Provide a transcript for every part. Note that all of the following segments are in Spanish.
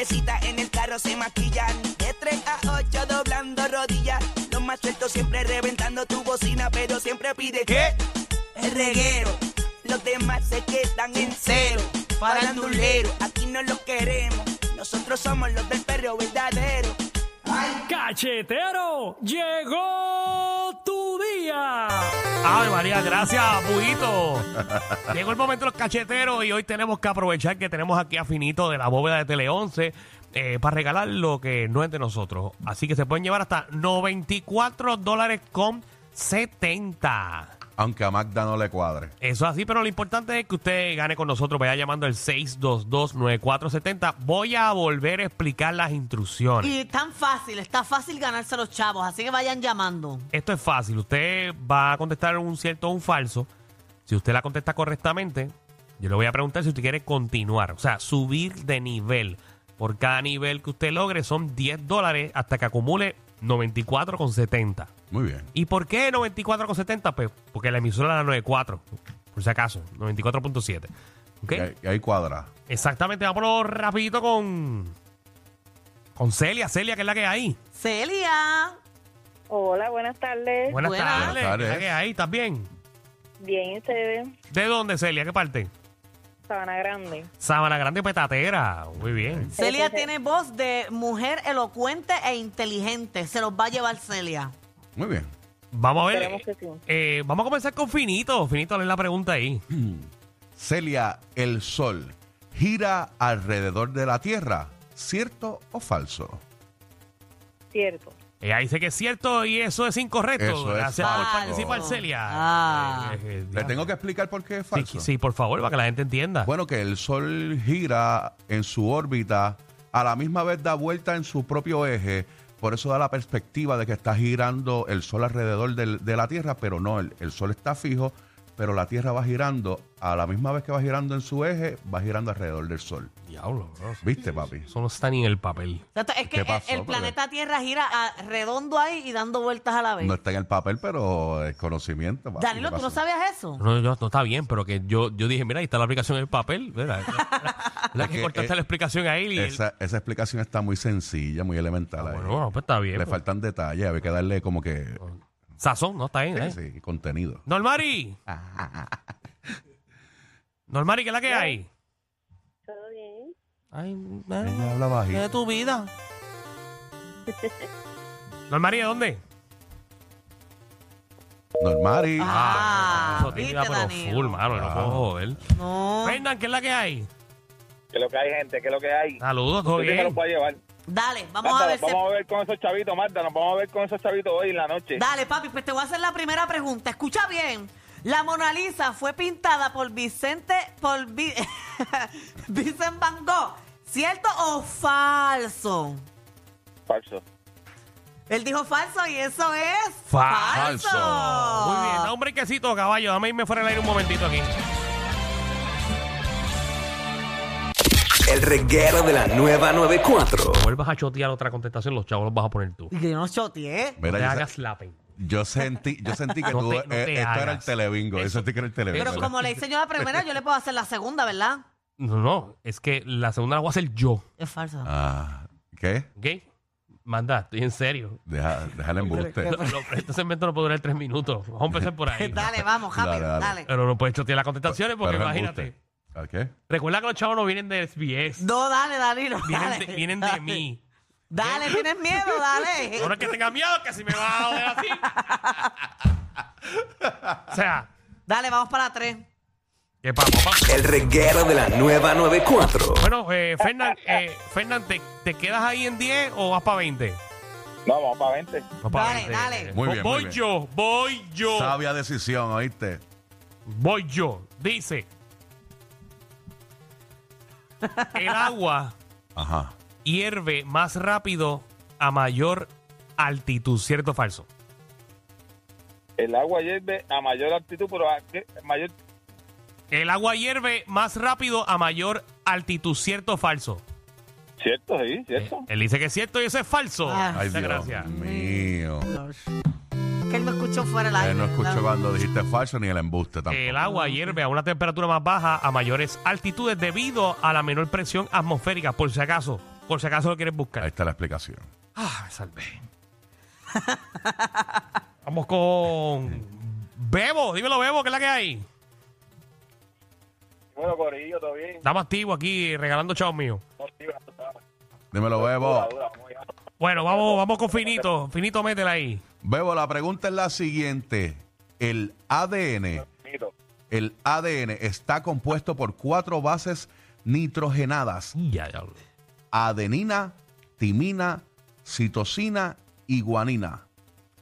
En el carro se maquillan. De 3 a 8 doblando rodillas. Los más sueltos siempre reventando tu bocina, pero siempre pide ¿Qué? el reguero. Los demás se quedan en cero. Farandulero, aquí no lo queremos. Nosotros somos los del perro. ¡Cachetero! ¡Llegó tu día! ¡Ay, María! Gracias, Puito. Llegó el momento de los cacheteros y hoy tenemos que aprovechar que tenemos aquí a Finito de la bóveda de Tele 11 eh, para regalar lo que no es de nosotros. Así que se pueden llevar hasta 94 dólares con 70. Aunque a Magda no le cuadre. Eso es así, pero lo importante es que usted gane con nosotros. Vaya llamando al 622-9470. Voy a volver a explicar las instrucciones. Y tan fácil, está fácil ganarse a los chavos, así que vayan llamando. Esto es fácil. Usted va a contestar un cierto o un falso. Si usted la contesta correctamente, yo le voy a preguntar si usted quiere continuar. O sea, subir de nivel. Por cada nivel que usted logre son 10 dólares hasta que acumule 94,70. Muy bien. ¿Y por qué 94,70? Pues porque la emisora era 94. Por si acaso, 94.7. ¿Ok? Y ahí, y ahí cuadra. Exactamente, vámonos rapidito con... Con Celia, Celia, que es la que hay. Celia. Hola, buenas tardes. Buenas, Buenas. tardes. Buenas tardes. ¿Qué es la que hay? ¿Estás bien? Bien, ¿y ustedes? ¿De dónde, Celia? ¿Qué parte? Sabana Grande. Sabana Grande Petatera. Muy bien. Celia tiene voz de mujer elocuente e inteligente. Se los va a llevar Celia. Muy bien. Vamos a ver. Esperemos que sí. eh, vamos a comenzar con Finito. Finito, lee la pregunta ahí. Celia, el sol gira alrededor de la Tierra. ¿Cierto o falso? Cierto. Ella dice que es cierto y eso es incorrecto. Eso es Gracias por falso. participar, Celia. Ah. Eh, eh, ¿Le tengo que explicar por qué es sí, falso? sí, por favor, para que la gente entienda. Bueno, que el Sol gira en su órbita, a la misma vez da vuelta en su propio eje, por eso da la perspectiva de que está girando el Sol alrededor del- de la Tierra, pero no, el, el Sol está fijo, pero la Tierra va girando, a la misma vez que va girando en su eje, va girando alrededor del Sol. Diablo, bro. ¿Viste, papi? Eso no está ni en el papel. Es que ¿Qué el- pasó, el, bebé? planeta Tierra gira ah, redondo ahí y dando vueltas a la vez. No está en el papel, pero es conocimiento. papi. Danilo, ¿Qué ¿tú no pasó? sabías eso? No, no, no está bien, pero que yo, yo dije, mira, ahí está la aplicación en el papel. ¿verdad? La que cortaste eh, la explicación ahí. y- Esa, esa explicación está muy sencilla, muy elemental. ahí. Ah, bueno, bueno, pues está bien. Le pues. faltan detalles, había que darle como que Sazón, ¿no? Está bien. ¿eh? sí, sí, contenido. Normari. Normari, ¿qué es la que hay? ¿Todo bien? Ay, Ella habla bajito. de tu vida. Normari, ¿de dónde? Normari. Ah, Eso viste, tímida, pero Danilo. full, mano, no Ah. puedo joder. No. Fernan, ¿qué es la que hay? ¿Qué es lo que hay, gente? ¿Qué es lo que hay? Saludos, todo lo bien. llevar. Dale, vamos Marta, a ver. si- vamos a ver con esos chavitos, Marta. Nos vamos a ver con esos chavitos hoy en la noche. Dale, papi, pues te voy a hacer la primera pregunta. Escucha bien. La Mona Lisa fue pintada por Vicente, por Vi- Vincent Van Gogh. ¿Cierto o falso? Falso. Él dijo falso y eso es Falso. falso. Muy bien, da un brequecito, caballo. Dame irme fuera del aire un momentito aquí. El reguero de la nueva 94. Vuelvas a chotear otra contestación, los chavos los vas a poner tú. Y que yo no choteé. No Mira, te hagas lapen. Yo sentí, yo sentí que No tú, te- no eh, te esto era el hagas. telebingo. Yo Eso- sentí que era el telebingo. Pero como le hice yo la primera, yo le puedo hacer la segunda, ¿verdad? No, no, es que la segunda la voy a hacer yo. Es falso. Ah, ¿Qué? ¿Ok? Manda, estoy en serio. Deja, deja el embuste. Lo- lo- este segmento no puede durar tres minutos. Vamos a empezar por ahí. Dale, vamos, rápido, Dale, dale. dale. Pero no puedes chotear las contestaciones porque Pero es imagínate. embuste. ¿A qué? Recuerda que los chavos no vienen de SBS. No, dale, Danilo. Vienen dale, de, vienen de dale. mí. Dale, tienes miedo, dale. Ahora que tenga miedo, que si me va a joder así. o sea, Dale, vamos para la tres. que vamos, vamos. El reguero de la nueva 94. Bueno, eh, Fernán, eh, Fernán, ¿te, te quedas ahí en 10 o vas para 20? No, vamos para 20. Vas pa' Dale, dale. Muy bien, muy voy bien. yo, voy yo. Sabia decisión, ¿oíste? Voy yo. Dice. El agua Ajá. Hierve más rápido a mayor altitud, ¿cierto o falso? El agua hierve a mayor altitud, pero a qué? mayor. El agua hierve más rápido a mayor altitud, ¿cierto o falso? Cierto, sí, cierto. Eh, él dice que es cierto y eso es falso. Ah. Ay, Muchas Dios gracias. mío. Que él me escuchó fuera del aire. Él no escuchó ¿verdad? cuando dijiste falso ni el embuste tampoco. El agua hierve a una temperatura más baja a mayores altitudes debido a la menor presión atmosférica, por si acaso. Por si acaso lo quieres buscar. Ahí está la explicación. Ah, me salvé. Vamos con Bebo, dímelo Bebo, ¿qué es la que hay? Bueno, Corillo, todo bien. Estamos activos aquí regalando chavos míos. Dímelo, Bebo. Bueno, vamos, vamos con Finito. Finito, métela ahí. Bebo, la pregunta es la siguiente. El ADN, el ADN está compuesto por cuatro bases nitrogenadas. Ya, ya. Adenina, timina, citosina y guanina.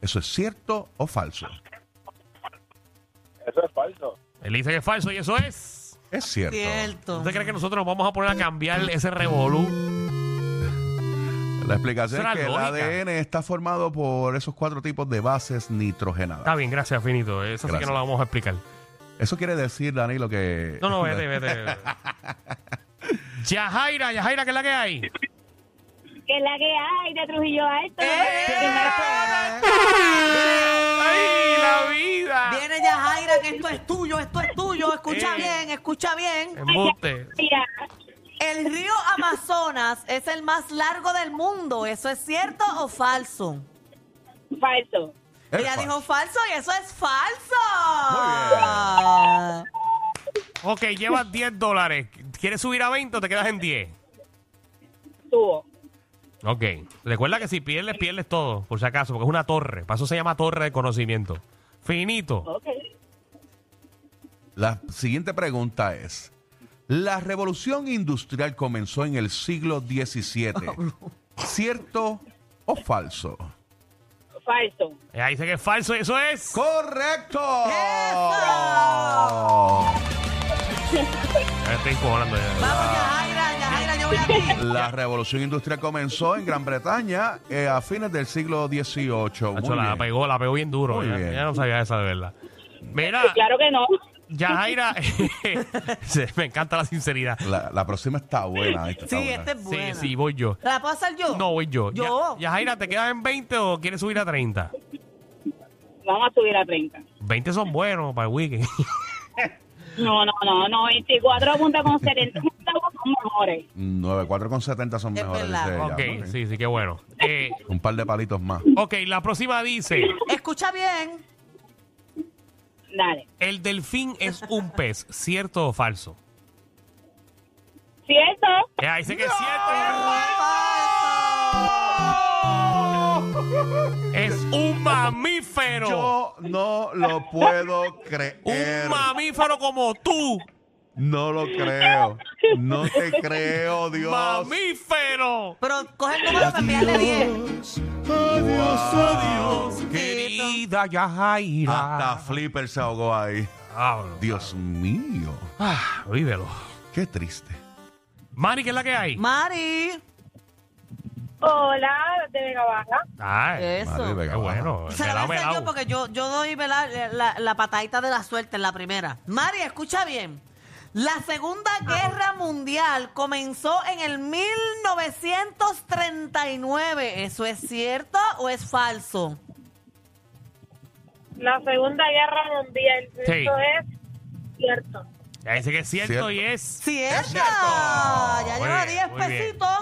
¿Eso es cierto o falso? Eso es falso. Él dice que es falso y eso es. Es cierto. Cierto. ¿Usted cree que nosotros nos vamos a poner a cambiar ese revolú? La explicación es que el. ADN está formado por esos cuatro tipos de bases nitrogenadas. Está bien, gracias, Finito. Eso sí que Gracias. no lo vamos a explicar. Eso quiere decir, Danilo, que... No, no, vete, vete. Yajaira, Yajaira, ¿qué es la que hay? Que es la que hay de Trujillo Alto. ¡Ay, la vida! Viene ya Jaira, que esto es tuyo, esto es tuyo. Escucha Eh. bien, escucha bien. Embuste. Mira, El río Amazonas es el más largo del mundo. ¿Eso es cierto o falso? falso. Es Ella falso. dijo falso y eso es falso. Ok, llevas 10 dólares. ¿Quieres subir a 20 o te quedas en 10? Tuvo. Ok. Recuerda que si pierdes, pierdes todo, por si acaso, porque es una torre. Para eso se llama torre de conocimiento. Finito. Ok. La siguiente pregunta es, ¿la revolución industrial comenzó en el siglo XVII? ¿Cierto o falso? Falso. Ella dice que es falso y eso es. ¡Correcto! Me estoy encojonando ya. Vamos, ya Jaira, ya Jaira, yo voy a ti. La revolución industrial comenzó en Gran Bretaña eh, a fines del siglo XVIII. Muy Nacho, la bien. pegó, la pegó bien duro. Muy Ya, bien. ya no sabía esa de verdad. Mira, Claro que no. Yajaira, se- me encanta la sinceridad. La, la próxima está buena. esta está Sí, buena. este es Sí, buena. sí, voy yo. ¿La puedo hacer yo? No, voy yo. Yo. Ya, Yajaira, ¿te quedas en 20 o quieres subir a 30? Vamos a subir a 30. 20 son buenos para el weekend. No, no, no, no. 24 puntos con 70 centavos son mejores. 94 con 70 son Es mejores, verdad. dice ella. ok, bien. sí, sí, qué bueno. Eh, Un par de palitos más. ok, la próxima dice, Escucha bien. Dale. el delfín es un pez, ¿cierto o falso? ¿Cierto? Ella dice que es cierto. Es un mamífero. Yo no lo puedo creer. Un mamífero como tú. No lo creo. No te creo, Dios. Mamífero. Pero coge el número para enviarle 10. Adiós, adiós. Querida Yajaira. Hasta Flipper se ahogó ahí. Ah, Dios mío. ah, vívelo. Qué triste. Mari, ¿qué es la que hay? Mari. Hola, de Vega Baja. Ay, Eso. Madre Vega bueno. Se la voy a hacer yo porque yo, yo doy ¿verdad? la, la patadita de la suerte en la primera. Mari, escucha bien. La Segunda Guerra Mundial comenzó en el 1939. ¿Eso es cierto o es falso? La Segunda Guerra Mundial. Sí. Eso es cierto. Ya dice que es cierto, Cierto. y es. ¡Cierto! cierto. Ya Muy lleva bien, 10 muy bien. pesitos.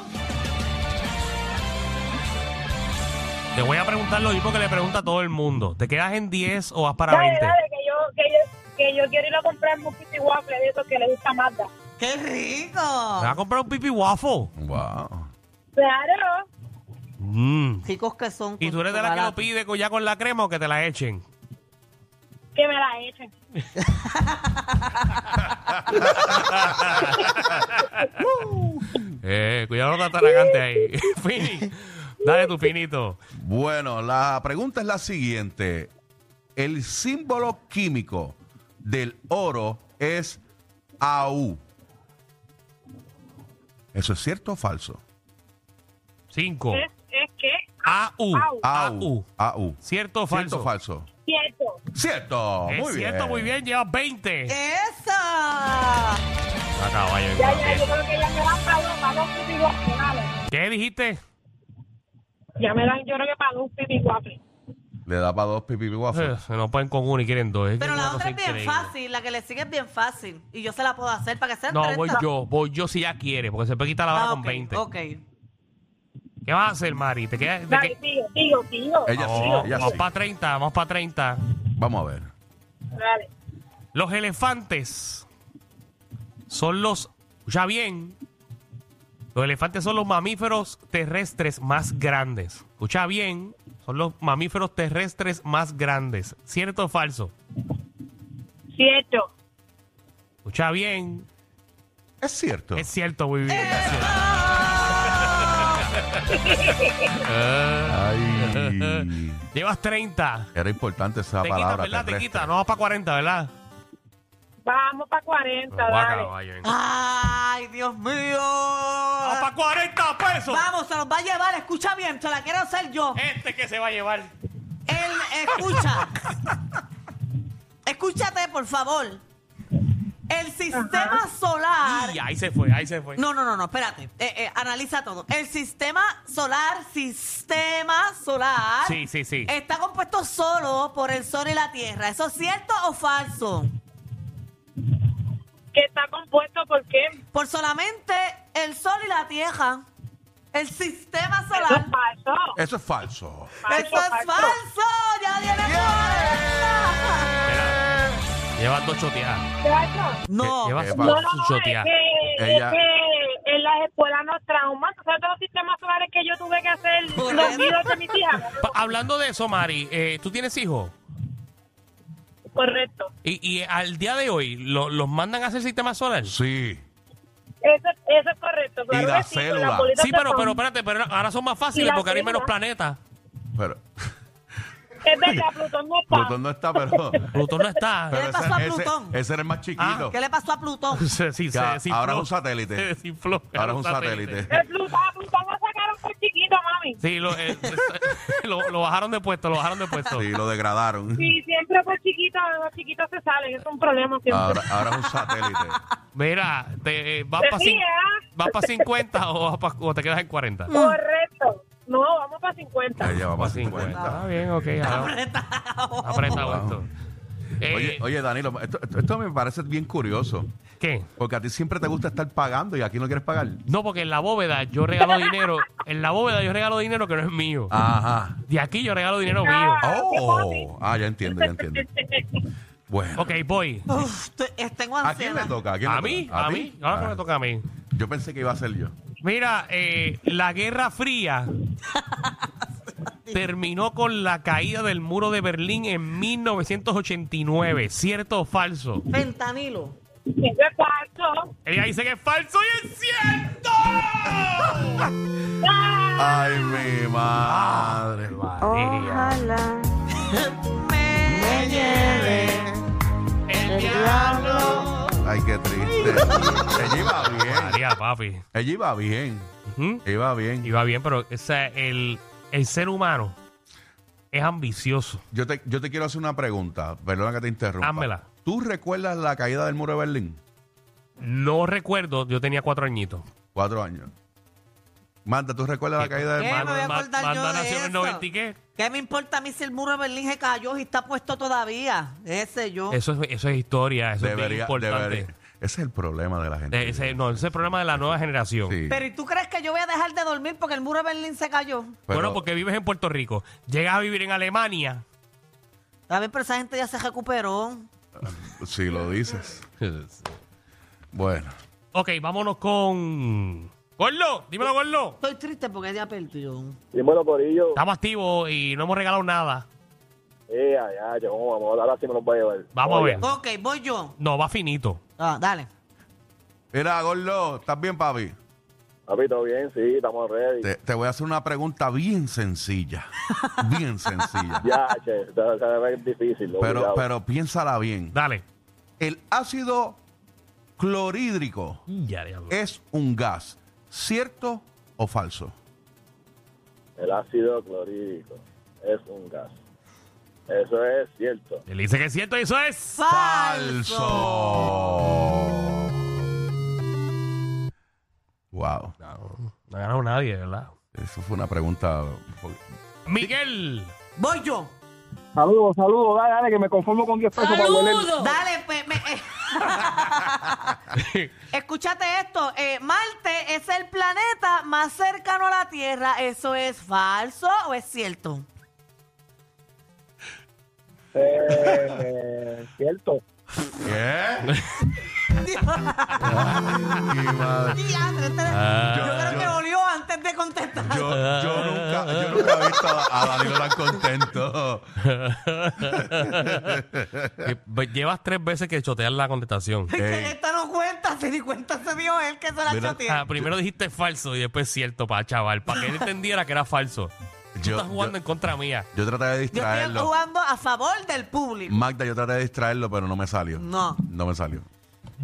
Te voy a preguntar lo mismo que le pregunta a todo el mundo. ¿Te quedas en 10 o vas para Dale, 20? dale, que yo, que yo, que yo quiero ir a comprar un pipi waffle de esos que le gusta a Magda. ¡Qué rico! ¿Te vas a comprar un pipi waffle? Wow. Claro. Mm. Ricos que son. ¿Y tú eres de la que lo pide con- ya con la crema o que te la echen? Que me la echen. Eh, cuidado con la atragante ahí. Fini, dale tu finito. Bueno, la pregunta es la siguiente. El símbolo químico del oro es AU. ¿Eso es cierto o falso? 5. Es, es que AU. Au. AU. AU. ¿Cierto o ¿Cierto falso? o falso? cierto. Cierto. Es muy cierto, bien. muy bien. Llevas 20. ¡Esa! Ah, caballo, Ya, caballo. ya, yo creo que ya me dan para dale. ¿Qué dijiste? Ya me dan, yo creo que para dos pipi waffle. Le da para dos pipi Eh, waffles. Se nos pueden con uno y quieren dos. Es Pero la una otra cosa es bien increíble. fácil, la que le sigue es bien fácil. Y yo se la puedo hacer para que sean No, 30. voy yo, voy yo si ya quiere, porque se puede quitar la hora Ah, con ok, 20. Ok. ¿Qué vas a hacer, Mari? ¿Te quedas? te Dale, sigo, sigo, sigo. Ella sí, Vamos, ella vamos sí. para 30, vamos para 30. Vamos a ver. Dale. Los elefantes son los, ya bien, los elefantes son los mamíferos terrestres más grandes. Escucha bien, son los mamíferos terrestres más grandes. ¿Cierto o falso? Cierto. Escucha bien. Es cierto. Es cierto, muy bien. es cierto. Ah, Ay. Llevas 30. Era importante esa Te palabra. ¿verdad? Te quitas. No vas para 40, ¿verdad? Vamos para 40, Guaca, dale. caballo, ven. Ay, Dios mío. Vamos para 40 pesos. Vamos, se los va a llevar. Escucha bien, se la quiero hacer yo. Este que se va a llevar. Él, escucha. Escúchate, por favor. El sistema solar. Y ahí se fue, ahí se fue. No, no, no, no, espérate. Eh, eh, analiza todo. El sistema solar, sistema solar. Sí, sí, sí. Está compuesto solo por el Sol y la Tierra. ¿Eso es cierto o falso? ¿Qué está compuesto por qué? Por solamente el Sol y la Tierra. El sistema Eso solar. es falso. Eso es falso. Eso es falso. Ya tiene 40. Mira, llevas dos choteadas. Falso. No. Llevas ¿Qué dos pasa? No, no, no, es choteadas. que, Ella- es que en las escuelas nos trauman. O sea, todos los sistemas solares que yo tuve que hacer los videos de mis hijas. Pa- Hablando de eso, Mari, eh, ¿tú tienes hijos? Correcto. Y, y al día de hoy, lo- ¿los mandan a hacer sistema solar? Sí. Eso, eso es correcto. Y Claro la que sí, célula. Sí, pero, pero espérate, pero ahora son más Y fáciles la porque ahora hay menos planetas. Pero Es verdad, Plutón no está. Plutón no está, pero. Plutón no está. pero le pasó a ese, Plutón? ese era el más chiquito. ¿Qué le pasó a Plutón? Se- sí, se desinfló. ahora es un satélite. Se desinfló. Ahora es un satélite. El Plutón, Plutón lo sacaron por chiquito, mami. Sí, lo, eh, lo, lo bajaron de puesto, lo bajaron de puesto. Sí, lo degradaron. Sí, siempre chiquitos se salen. Es un problema siempre. Ahora, ahora es un satélite. Mira, te, eh, ¿vas para ¿ah? ¿vas pa 50 o, vas pa- o te quedas en 40? Correcto. No, vamos para 50. Ella va para Pa' 50. 50. Está bien, ok. Apretado. Apretado esto. Eh, Oye, oye, Danilo, esto, esto- esto me parece bien curioso. ¿Qué? Porque a ti siempre te gusta estar pagando y aquí no quieres pagar. No, porque en la bóveda yo regalo dinero. En la bóveda yo regalo dinero que no es mío. Ajá. De aquí yo regalo dinero mío. Oh, ah, ya entiendo, ya entiendo. Bueno. Ok, voy. Uf, eh, tengo ¿A quién le ansiedad. toca? ¿A, quién le ¿A mí? toca? ¿A ti? mí? Ahora que Ah, me toca a mí. Yo pensé que iba a ser yo. Mira, eh, la Guerra Fría terminó con la caída del muro de Berlín en 1989. ¿Cierto o falso? Fentanilo. Eso es falso. Ella dice que es falso y es cierto. Ay, mi madre. María. Me lleve El diablo. Ay, qué triste. Ella iba bien. María, papi. Ella iba bien. Ujú. Iba bien. Va bien, pero el ser humano es ambicioso. Yo te, yo te quiero hacer una pregunta. Perdona que te interrumpa. Házmela. ¿Tú recuerdas la caída del muro de Berlín? No recuerdo, yo tenía cuatro añitos. Cuatro años. Manda, ¿tú recuerdas la caída del ¿Qué? muro? me voy a Ma- acordar yo Manda de nació en el eso. 90 y qué. ¿Qué me importa a mí si el muro de Berlín se cayó y está puesto todavía? Ese yo. Eso es, eso es historia, eso es bien Debería, importante. debería. Ese es el problema de la gente. Eh, ese, no, ese es el problema de la nueva generación. Sí. Pero ¿y tú crees que yo voy a dejar de dormir porque el muro de Berlín se cayó? Pero- bueno, porque vives en Puerto Rico. Llegas a vivir en Alemania. A ver, pero esa gente ya se recuperó. Si lo dices. Bueno. ok, vámonos con. Gordo, dímelo, Gordo. Estoy triste porque ya perdió. Dímelo, Corillo. Estamos activos y no hemos regalado nada. Eh, ya, ya, ¿cómo vamos? Ahora sí me los voy a llevar. Vamos a ver. Ok, voy yo. No, va finito. Ah, dale. Mira, Gordo, ¿estás bien, papi? Papi, todo bien, sí, estamos ready. Te, te voy a hacer una pregunta bien sencilla. Bien sencilla. Ya, che, ve difícil. Pero, obligado. pero piénsala bien. Dale. El ácido clorhídrico Ya, diablo. es un gas, ¿cierto o falso? El ácido clorhídrico es un gas. Eso es cierto. Él dice que es cierto y eso es. Falso. Wow. No, no ha ganado nadie, ¿verdad? Eso fue una pregunta. Miguel. Voy yo. Saludos, saludos, dale, dale, que me conformo con 10 pesos para hueler. Dale, pues, me- eh, Escúchate esto. eh, Marte es el planeta más cercano a la Tierra. ¿Eso es falso o es cierto? Eh, cierto. ¿Qué? Ay, madre. Este- Ah. yo creo yo- que olió antes de contestar. Yo, yo nunca, yo nunca he visto a, a Danilo tan contento. Eh, pues, Llevas tres veces que choteas la contestación. Ey. esta cuenta, se di cuenta se dio él que se la Mira. Ah, primero dijiste falso y después cierto para chaval, para que él entendiera que era falso. Tú Yo, estás jugando yo, en contra mía. yo traté de Yo estoy distraerlo. jugando a favor del público. Magda, yo traté de distraerlo, pero no me salió. No. No me salió.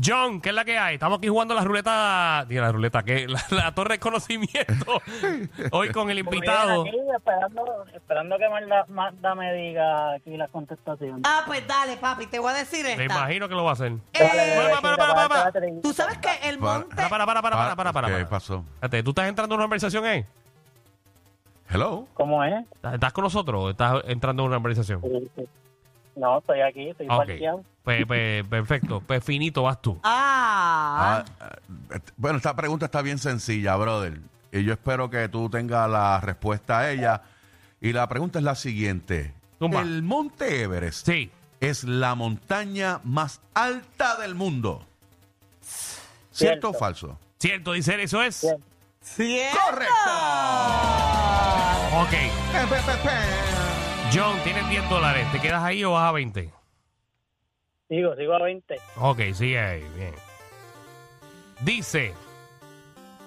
John, ¿qué es la que hay? Estamos aquí jugando la ruleta. Diga, la ruleta, ¿qué? La, la torre de conocimiento. Hoy con el invitado. Aquí esperando, esperando que Magda, Magda me diga aquí la contestación. Ah, pues dale, papi, te voy a decir Me esta. imagino que lo va a hacer. Eh, Para, para, para, para, para. Tú sabes que el Para- monte... Para, para, para, para, para, para, para, ¿Qué pasó? Espérate, ¿Tú estás entrando en una conversación, eh? Hello. ¿Cómo es? ¿Estás- ¿Estás con nosotros o estás entrando en una conversación? No, estoy aquí, estoy Ok. parqueado. Pues, pues, perfecto. Pues finito vas tú. Ah, Ah, eh, bueno, esta pregunta está bien sencilla, brother. Y yo espero que tú tengas la respuesta a ella. Y la pregunta es la siguiente. ¿El Monte Everest Sí. es la montaña más alta del mundo? ¿Cierto, o Cierto. falso? Cierto, dice él, eso es. Cierto. ¿cierto? Ok. John, tienes 10 dólares. ¿Te quedas ahí o vas a 20? Sigo, sigo a 20. Ok, sigue ahí. Bien. Dice,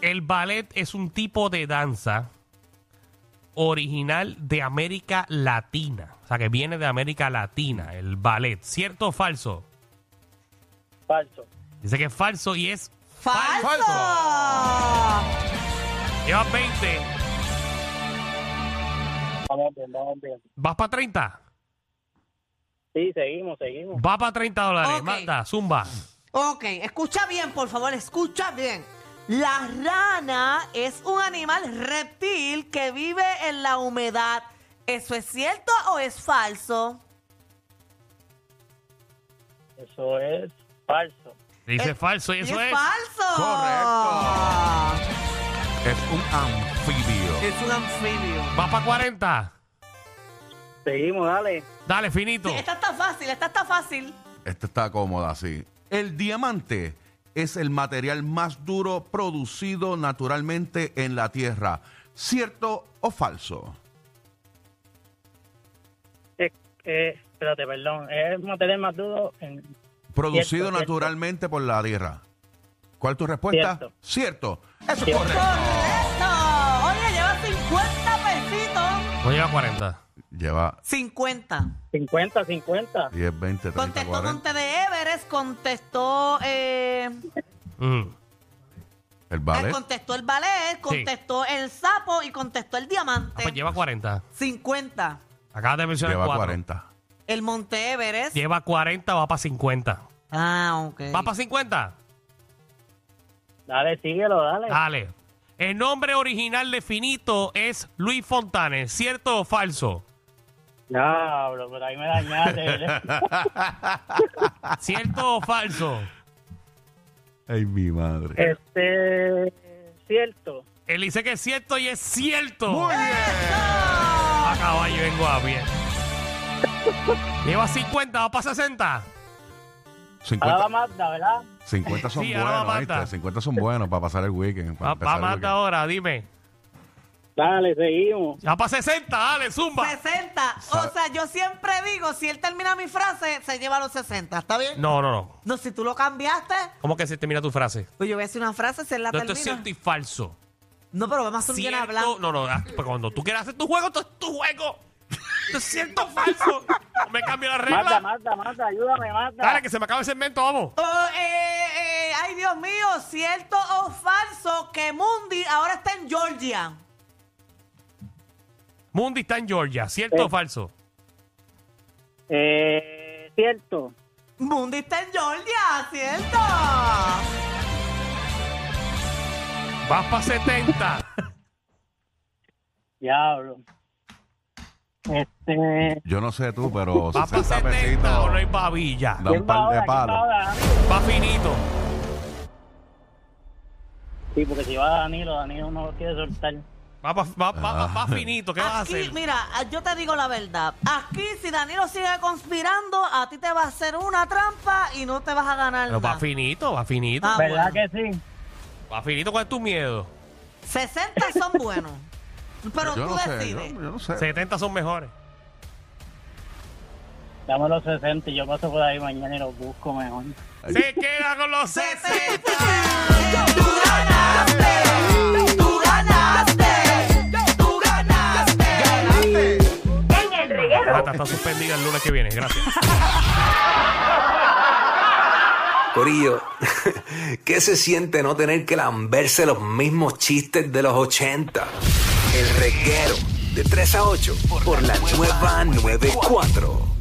el ballet es un tipo de danza original de América Latina. O sea, que viene de América Latina, el ballet. ¿Cierto o falso? Falso. Dice que es falso y es... ¡Falso! Llevas 20. Vamos bien, vamos bien. ¿Vas para 30? Sí, seguimos, seguimos. Va para 30 dólares. Ok. Manda, zumba. Ok, escucha bien, por favor, escucha bien. La rana es un animal reptil que vive en la humedad. ¿Eso es cierto o es falso? Eso es falso. Dice falso y Y eso es, es... falso. Correcto. Es un anfibio. Es un anfibio. Va para 40. Seguimos, dale. Dale, finito. Sí, esta está fácil, esta está fácil. Esta está cómoda, sí. El diamante es el material más duro producido naturalmente en la Tierra. ¿Cierto o falso? Eh, eh, espérate, perdón. Es material más duro en... Producido Cierto, cierto. naturalmente por la Tierra. ¿Cuál es tu respuesta? Cierto. Cierto. Eso es. ¡Correcto! No lleva 40. Lleva 50. 50, 50. 10, 20, 30, Contestó 40. Monte de Everest, contestó... Eh, Mm. El eh, ballet. contestó el ballet, contestó el sapo y contestó el Ah, diamante. pues lleva 40. 50. Acabas de mencionar Lleva 4. 40. El Monte Everest. Lleva 40, va para 50. Ah, ok. ¿Va para 50? Dale, síguelo, dale. Dale. El nombre original de Finito es Luis Fontanes. ¿Cierto o falso? Diablo, pero ahí me dañaste. ¿Cierto o falso? Ay, mi madre. este... Cierto. Él dice que es cierto y es cierto. Muy bien. A caballo vengo a pie. Lleva 50, va para 60. Ahora 50, va Magda, ¿verdad? 50 son Sí, ahora va buenos, Marta. ¿viste? 50 son buenos para pasar el weekend. Para Va, empezar va el más weekend. ahora, dime. Dale, seguimos. Ya para 60, dale, zumba. 60. O sea, yo siempre digo, si él termina mi frase, se lleva los 60. ¿Está bien? No, no, no. No, si tú lo cambiaste, ¿Cómo que se termina tu frase? pues yo voy a decir una frase, se la No, esto termina. es cierto y falso. No, pero vamos a hacer un bien Cierto, hablando. no, no, ah, pues cuando tú quieras hacer tu juego, esto es tu juego. Esto es cierto o falso. No me cambio la Magda, regla. Magda, Magda, ayúdame, Magda. Dale, que se me acaba el segmento, vamos. Oh, eh, ay, Dios mío, ¿cierto o falso que Mundi ahora está en Georgia? Mundi está en Georgia. ¿Cierto Eh. o falso? Eh, cierto. Mundi está en Georgia, ¿cierto? Vas para 70. Diablo. Este, Yo no sé tú, pero ¿Va para 60 70 o no hay pesitos babilla? da un ¿quién va par de ahora? ¿Quién va palos. ahora, Danilo? Va finito. Sí, porque si va Danilo, Danilo no lo quiere soltar. Va, va, va- va- va Ah. finito. ¿Qué vas a Aquí, hacer? mira, yo te digo la verdad. Aquí, si Danilo sigue conspirando, a ti te va a hacer una trampa y no te vas a ganar Pero va nada. finito, va finito. Ah, ¿Verdad bueno. que sí? Va finito. ¿Cuál es tu miedo? 60 son buenos. Pero Yo tú no sé, yo, decides. yo no sé. 70 son mejores. Dame los 60 y yo paso por ahí mañana y los busco mejor. Se queda con los 60. Tú ganaste, tú ganaste, tú ganaste. Marta está suspendida el lunes que viene. Gracias. Corillo, ¿qué se siente no tener que lamberse los mismos chistes de los 80? El reguero de 3 a 8 por la nueva 94.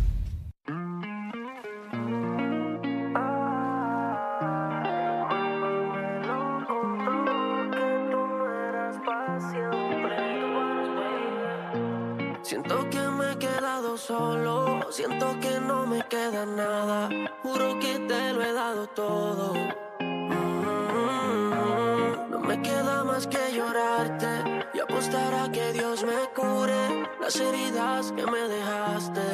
Me queda nada, juro que te lo he dado todo. Mm, No me queda más que llorarte y apostar a que Dios me cure las heridas que me dejaste.